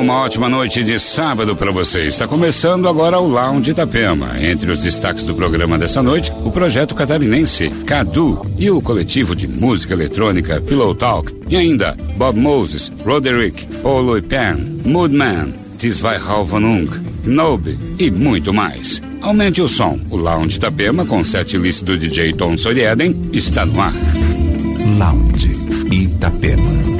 uma ótima noite de sábado para você. Está começando agora o Lounge Itapema. Entre os destaques do programa dessa noite, o projeto catarinense Cadu e o coletivo de música eletrônica Pillow Talk. E ainda Bob Moses, Roderick, Polo e Pan, Moodman, Tisvai Halvanung, Knobe e muito mais. Aumente o som. O Lounge Itapema, com sete list do DJ Tom Sorieden, está no ar. Lounge Itapema.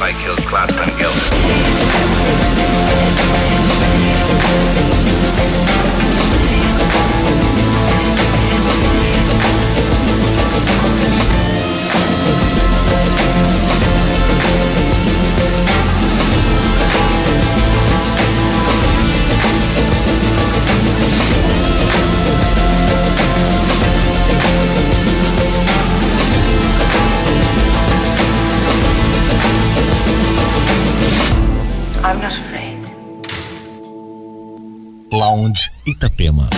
Itapema. Itapema,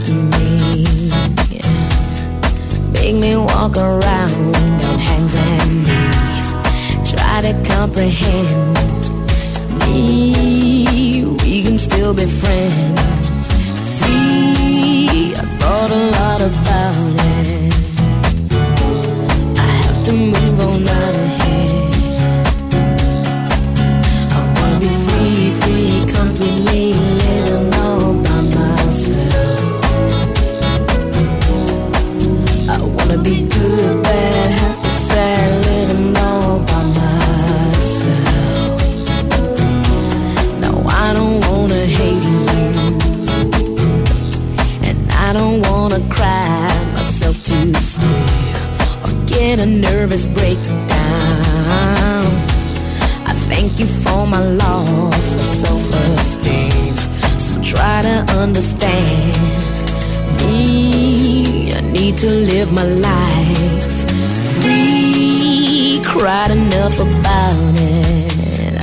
break me. Make me walk around on hands and knees. Try to comprehend me. We can still be friends. See, I thought a lot about it. all my loss of self-esteem. So try to understand me. I need to live my life free. Cried enough about it.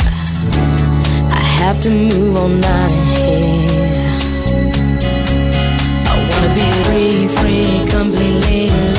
I have to move on out of here. I wanna be free, free, completely.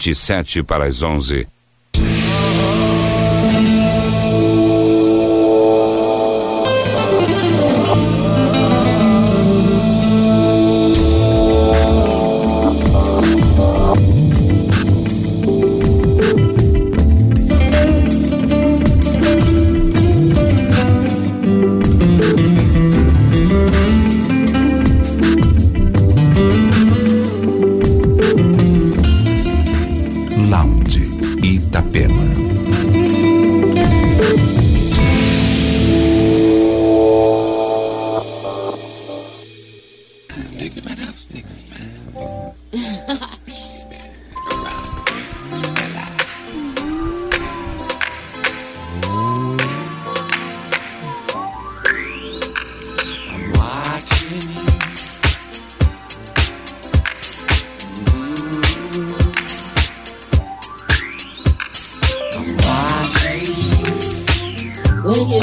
27 para as 11.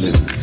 Listen.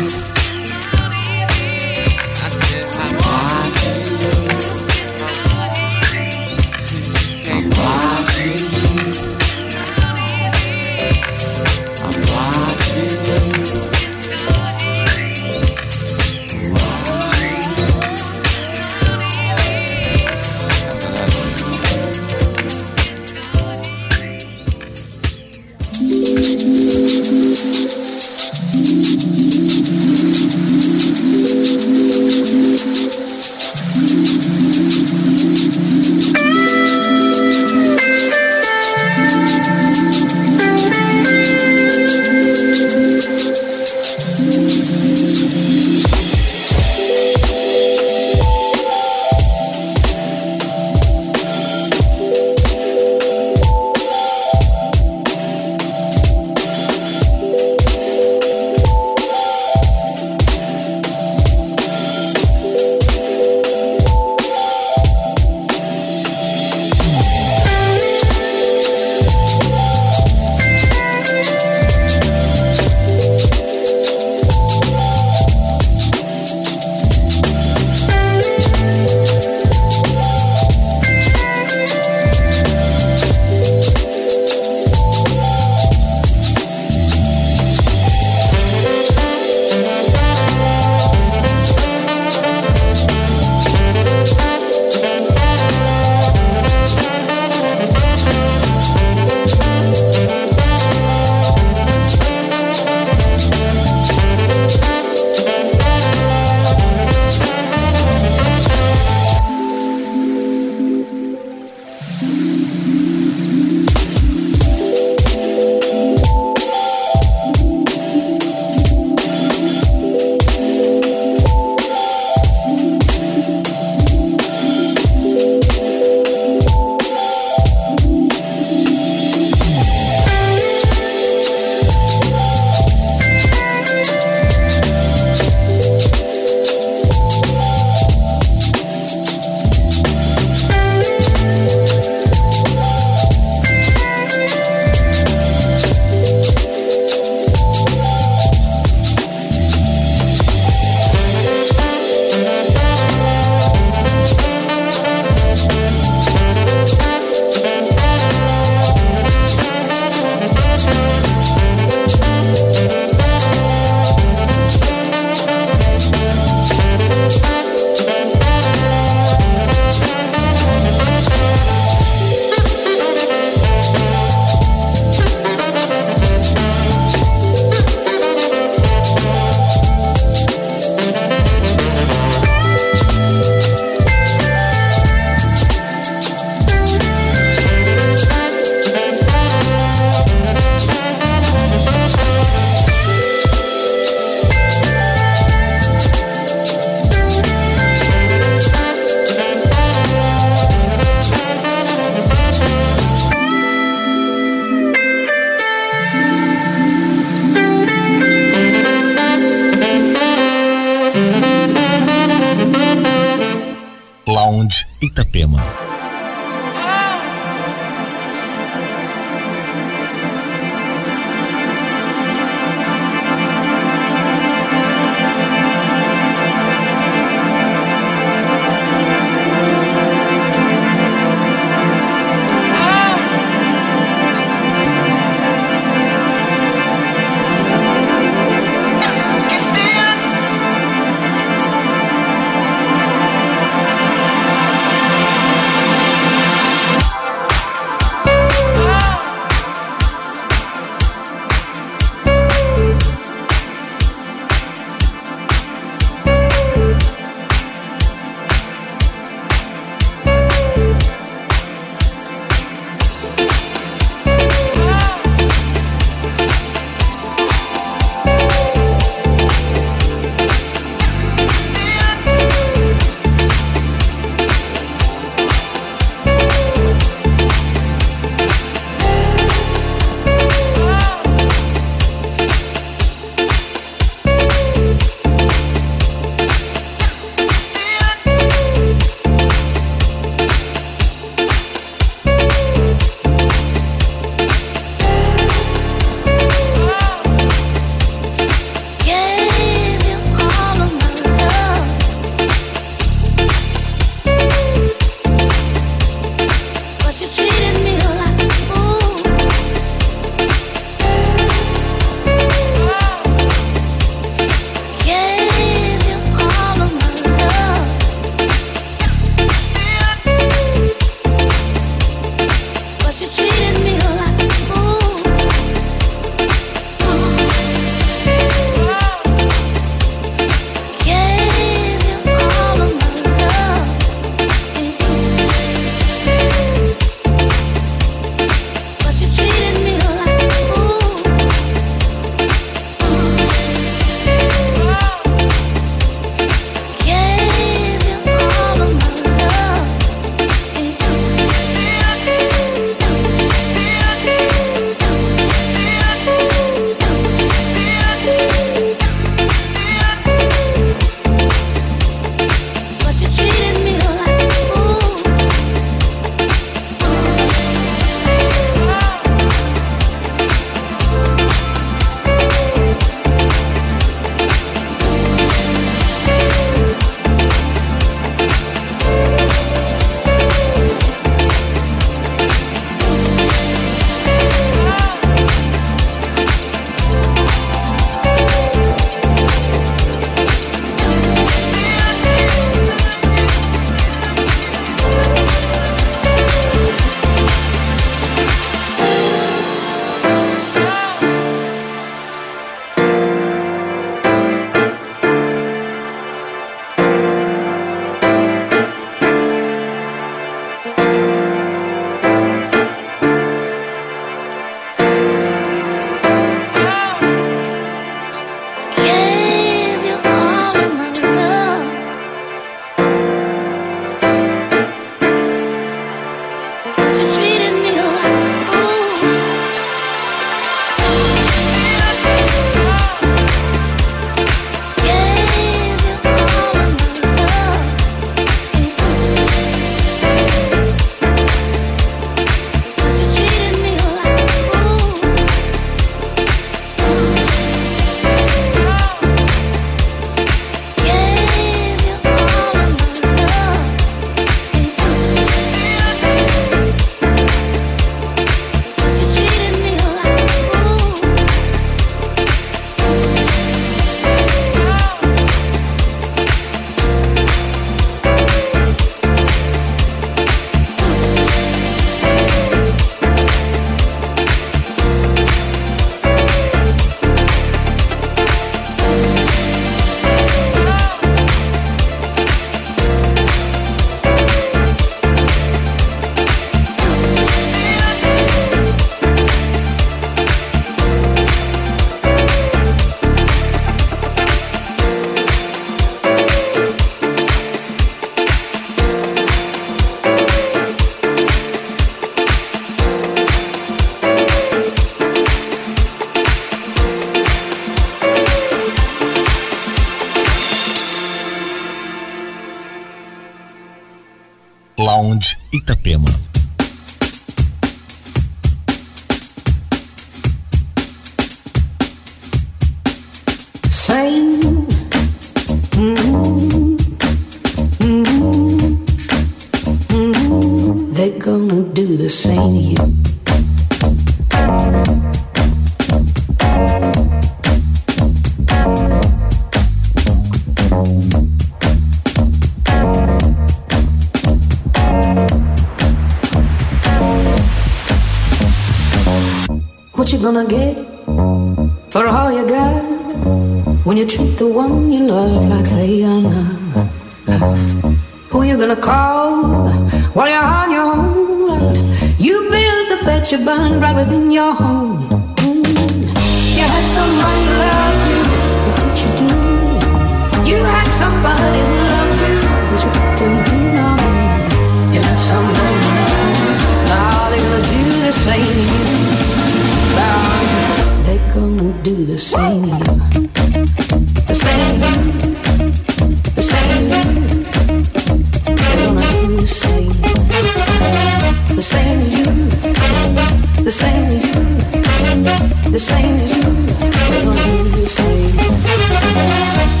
What do you say?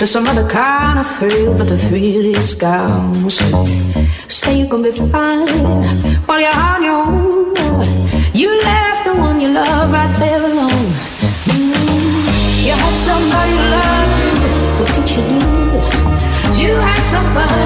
to some other kind of thrill, but the thrill is gone. So say you're gonna be fine while you're on your own. You left the one you love right there alone. Mm. You had somebody who loved you. What did you do? You had somebody.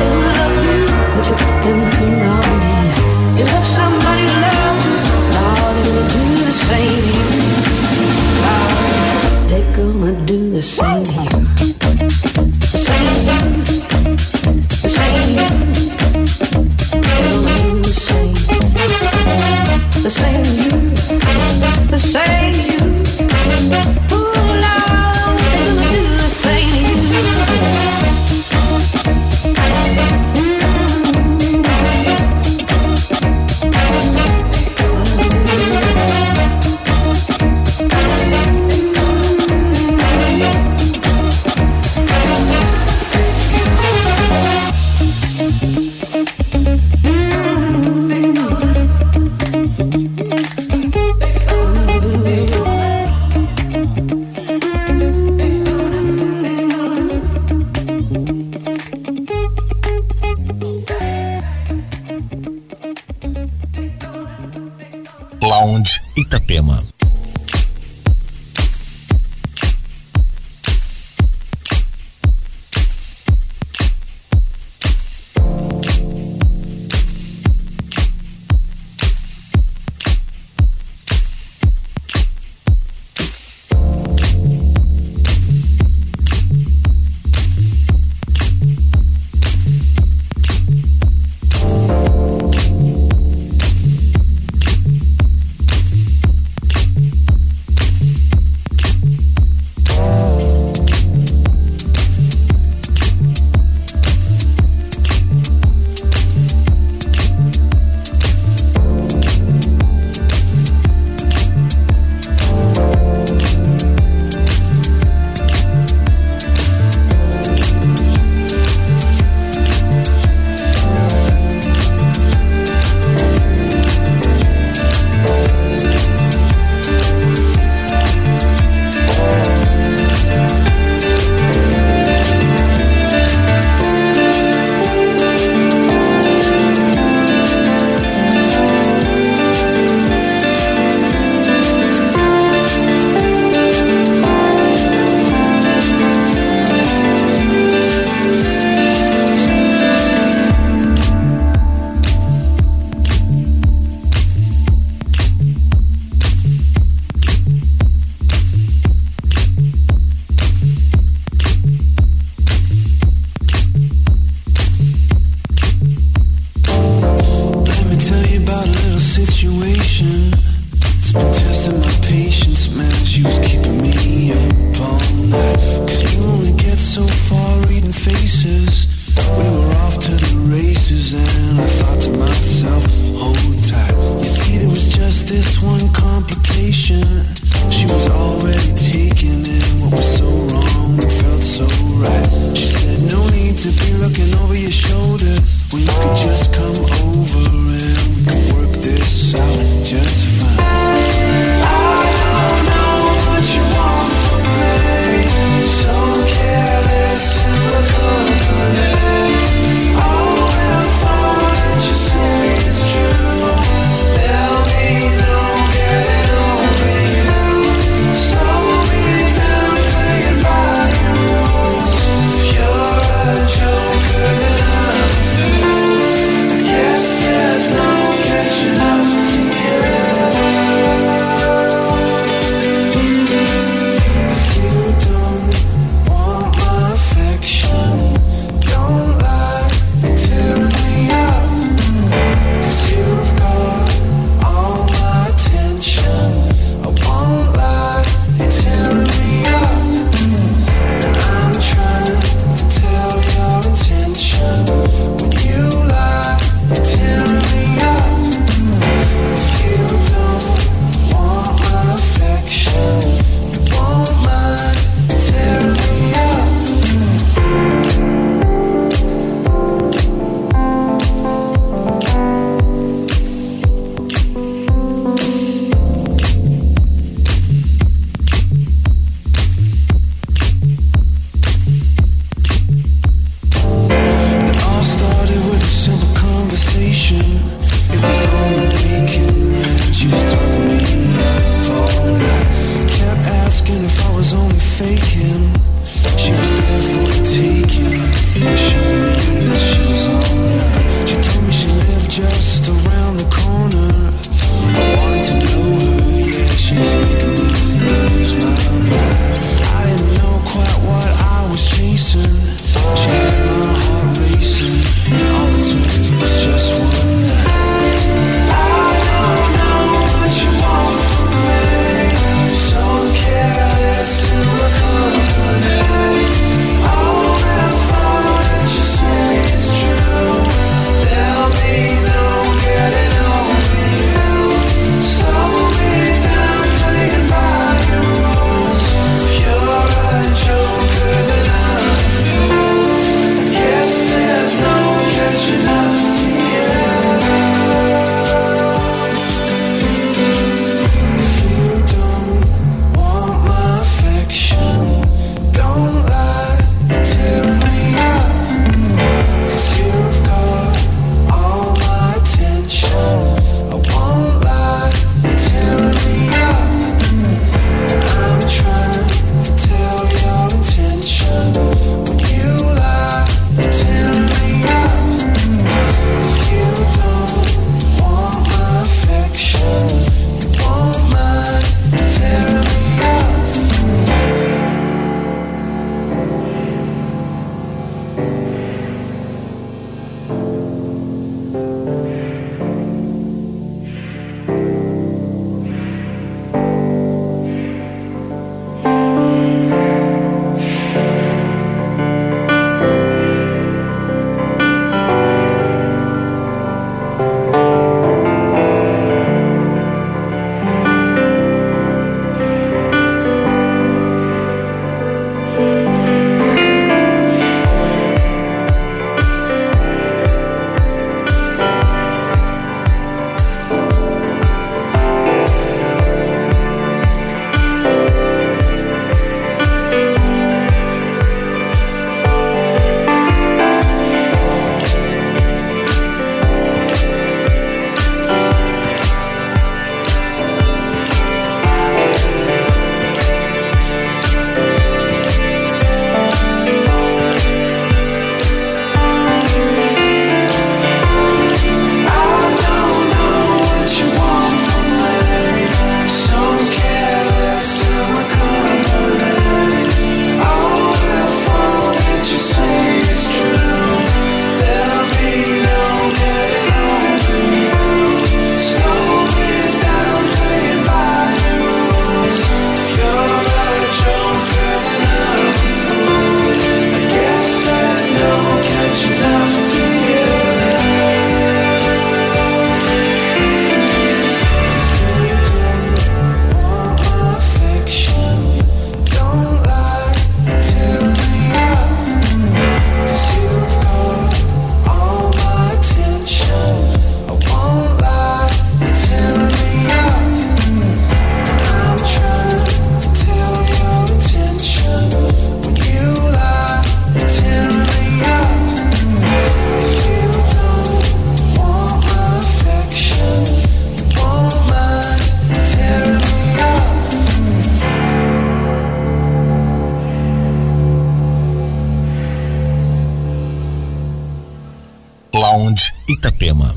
Itapema.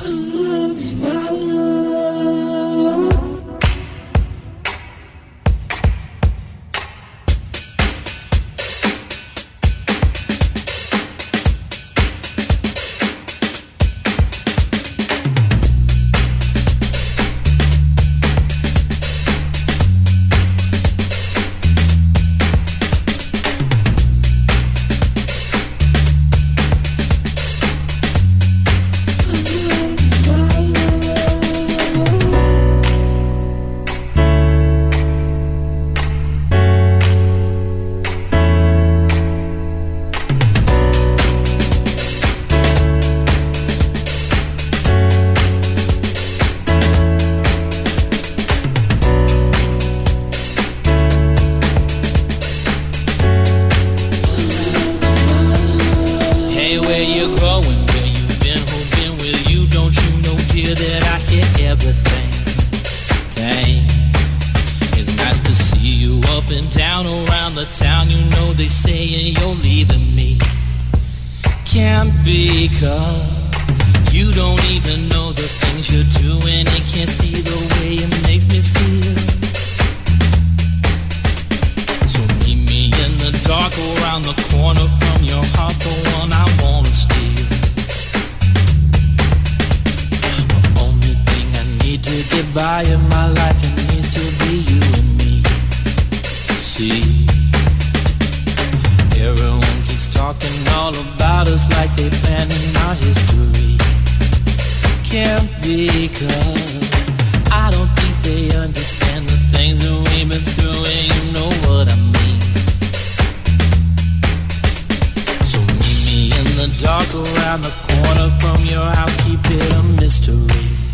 talk around the corner from your house, keep it a mystery.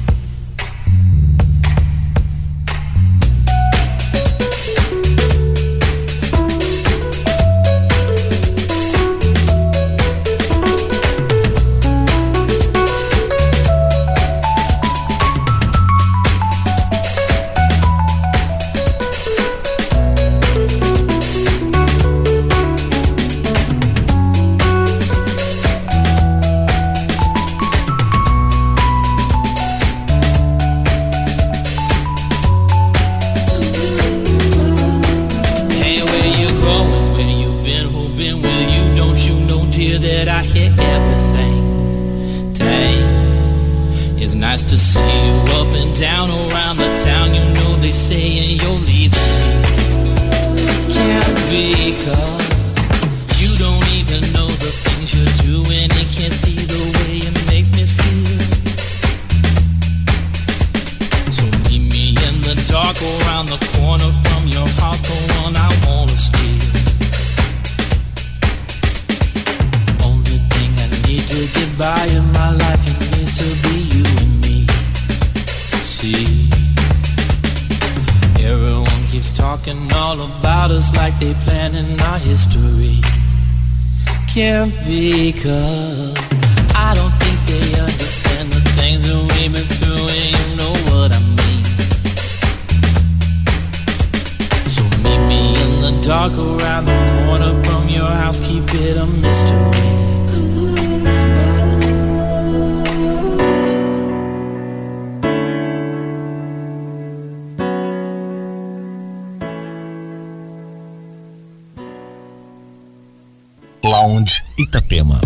Lounge Itapema.